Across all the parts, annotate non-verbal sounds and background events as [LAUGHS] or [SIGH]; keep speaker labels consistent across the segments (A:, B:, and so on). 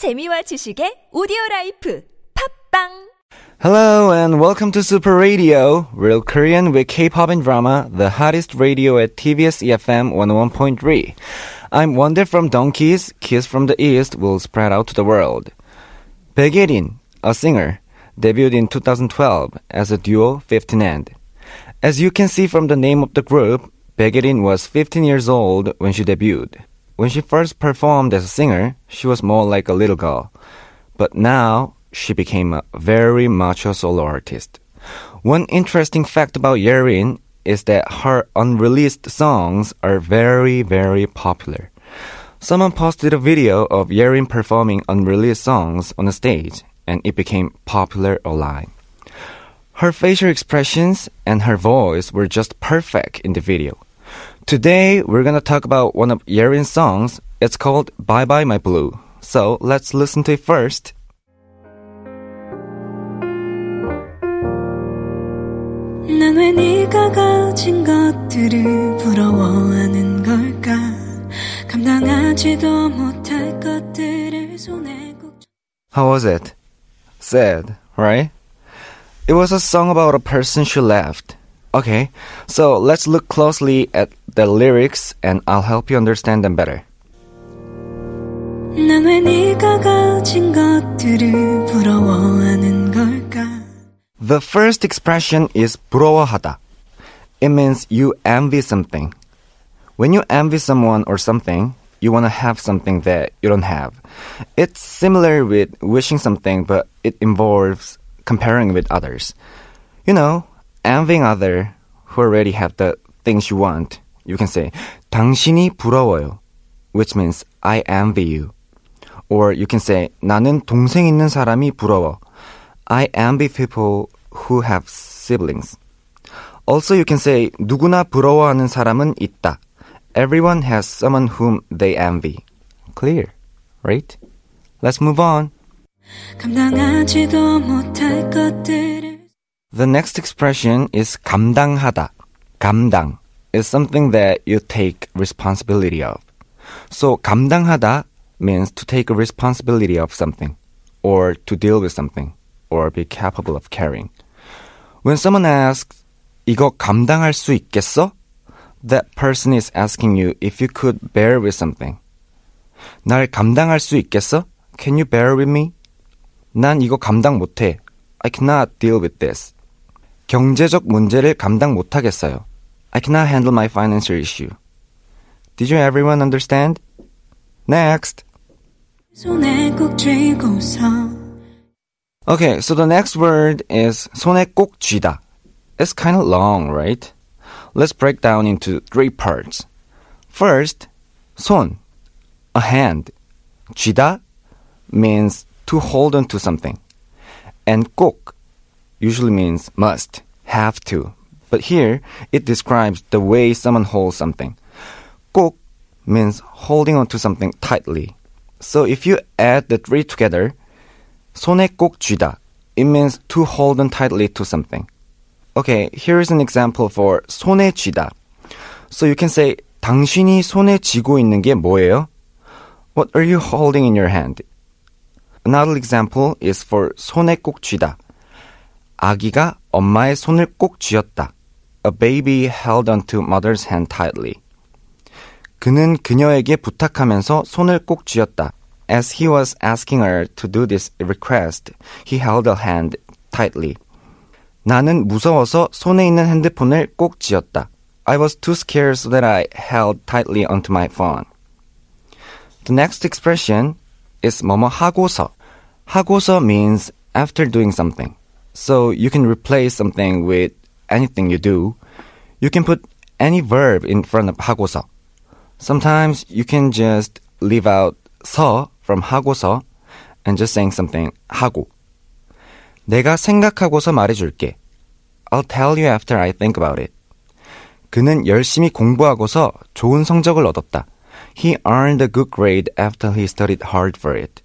A: 재미와 지식의 오디오 라이프 팝빵
B: Hello and welcome to Super Radio, real Korean with K-pop and drama, the hottest radio at TBS EFM 101.3. I'm Wonder from DONGKIZ, Kiss from the East will spread out to the world. Baek Yerin, a singer, debuted in 2012 as a duo 15&. As you can see from the name of the group, Baek Yerin was 15 years old when she debuted. When she first performed as a singer, she was more like a little girl. But now, she became a very macho solo artist. One interesting fact about Yerin is that her unreleased songs are very, very popular. Someone posted a video of Yerin performing unreleased songs on a stage, and it became popular online. Her facial expressions and her voice were just perfect in the video. Today, we're gonna talk about one of Yerin's songs. It's called Bye Bye My Blue. So let's listen to it first.
C: 난 왜 네가 가진 것들을 부러워하는 걸까 감당하지도 못할 것들을 손에 꼭
B: How was it? Sad, right? It was a song about a person she left. Okay, so let's look closely at the lyrics and I'll help you understand them better.
C: 난 왜 네가 가진 것들을 부러워하는 걸까
B: The first expression is 부러워하다. It means you envy something. When you envy someone or something, you want to have something that you don't have. It's similar with wishing something, but it involves comparing with others. You know, envying other who already have the things you want. You can say 당신이 부러워요, which means I envy you. Or you can say 나는 동생 있는 사람이 부러워. I envy people who have siblings. Also, you can say 누구나 부러워하는 사람은 있다. Everyone has someone whom they envy. Clear, right? Let's move on.
C: 감당하지도 못할 것들을
B: The next expression is 감당하다. 감당 is something that you take responsibility of. So 감당하다 means to take a responsibility of something or to deal with something or be capable of carrying. When someone asks 이거 감당할 수 있겠어? That person is asking you if you could bear with something. 날 감당할 수 있겠어? Can you bear with me? 난 이거 감당 못해. I cannot deal with this. 경제적 문제를 감당 못하겠어요. I cannot handle my financial issue. Did you everyone understand? Next.
C: 손에 꼭 쥐고서
B: Okay, so the next word is 손에 꼭 쥐다. It's kind of long, right? Let's break down into three parts. First, 손, a hand. 쥐다 means to hold on to something. And 꼭 usually means must, have to. But here, it describes the way someone holds something. 꼭 means holding on to something tightly. So if you add the three together, 손에 꼭 쥐다, it means to hold on tightly to something. Okay, here is an example for 손에 쥐다. So you can say 당신이 손에 쥐고 있는 게 뭐예요? What are you holding in your hand? Another example is for 손에 꼭 쥐다. 아기가 엄마의 손을 꼭 쥐었다. A baby held onto mother's hand tightly. 그는 그녀에게 부탁하면서 손을 꼭 쥐었다. As he was asking her to do this request, he held her hand tightly. 나는 무서워서 손에 있는 핸드폰을 꼭 쥐었다. I was too scared so that I held tightly onto my phone. The next expression is 뭐뭐 하고서. 하고서 means after doing something. So you can replace something with anything you do. You can put any verb in front of 하고서. Sometimes you can just leave out 서 from 하고서 and just saying something 하고. 내가 생각하고서 말해줄게. I'll tell you after I think about it. 그는 열심히 공부하고서 좋은 성적을 얻었다. He earned a good grade after he studied hard for it.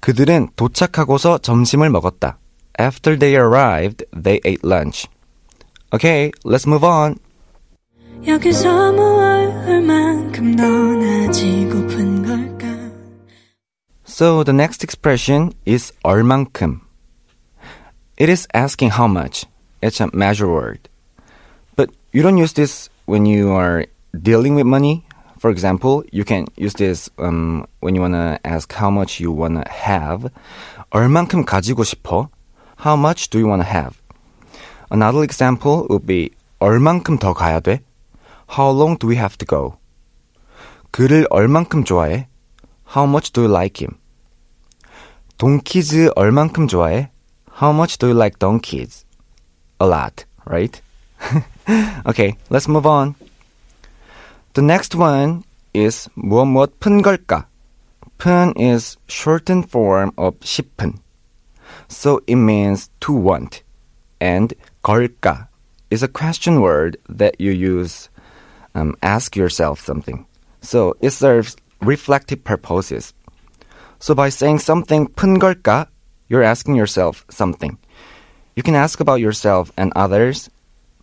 B: 그들은 도착하고서 점심을 먹었다. After they arrived, they ate lunch. Okay, let's move on.
C: 여기서 무얼 얼만큼 더 나지고픈 걸까
B: So the next expression is 얼만큼. It is asking how much. It's a measure word. But you don't use this when you are dealing with money. For example, you can use this um, when you want to ask how much you want to have. 얼만큼 가지고 싶어? How much do you want to have? Another example would be 얼만큼 더 가야 돼? How long do we have to go? 그를 얼만큼 좋아해? How much do you like him? 동키즈 얼만큼 좋아해? How much do you like DONGKIZ? A lot, right? [LAUGHS] okay, let's move on. The next one is 무엇 무엇 푼 걸까? 푼 is shortened form of 싶은 So it means to want. And 걸까 is a question word that you use um, ask yourself something. So it serves reflective purposes. So by saying something 푼 걸까, you're asking yourself something. You can ask about yourself and others,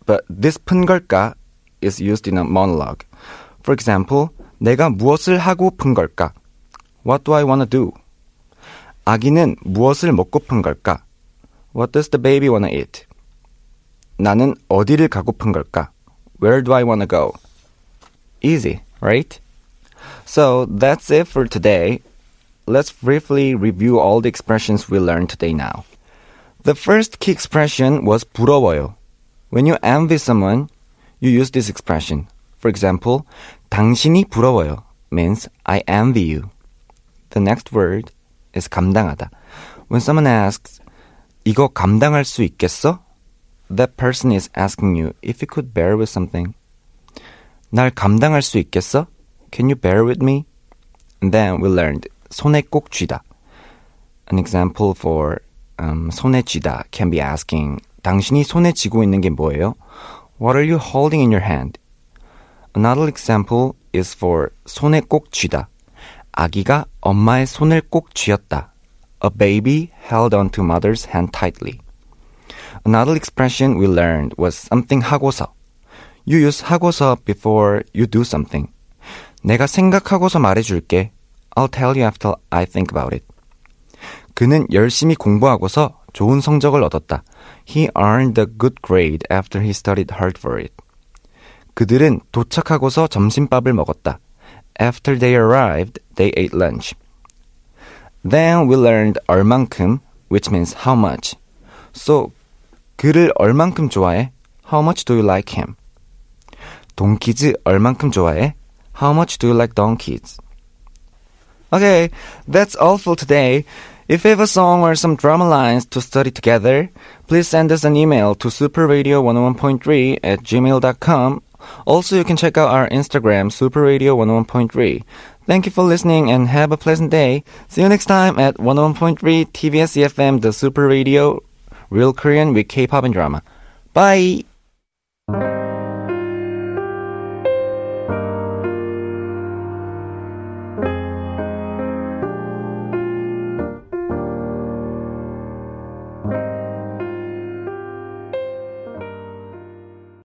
B: but this 푼 걸까 is used in a monologue. For example, 내가 무엇을 하고 푼 걸까? What do I want to do? 아기는 무엇을 먹고픈 걸까? What does the baby want to eat? 나는 어디를 가고픈 걸까? Where do I want to go? Easy, right? So that's it for today. Let's briefly review all the expressions we learned today now. The first key expression was 부러워요. When you envy someone, you use this expression. For example, 당신이 부러워요 means I envy you. The next word is 감당하다. When someone asks, 이거 감당할 수 있겠어? That person is asking you if you could bear with something. 날 감당할 수 있겠어? Can you bear with me? And then we learned 손에 꼭 쥐다. An example for um, 손에 쥐다 can be asking 당신이 손에 쥐고 있는 게 뭐예요? What are you holding in your hand? Another example is for 손에 꼭 쥐다. 아기가 엄마의 손을 꼭 쥐었다. A baby held onto mother's hand tightly. Another expression we learned was something 하고서. You use 하고서 before you do something. 내가 생각하고서 말해줄게. I'll tell you after I think about it. 그는 열심히 공부하고서 좋은 성적을 얻었다. He earned a good grade after he studied hard for it. 그들은 도착하고서 점심밥을 먹었다. After they arrived, they ate lunch. Then we learned 얼만큼, which means how much. So, 그를 얼만큼 좋아해? How much do you like him? 동키즈 얼만큼 좋아해? How much do you like DONGKIZ? Okay, that's all for today. If you have a song or some drama lines to study together, please send us an email to superradio101.3 at gmail.com also, you can check out our Instagram, superradio101.3. Thank you for listening and have a pleasant day. See you next time at 101.3 TBS EFM, the Super Radio, Real Korean with K-pop and drama. Bye!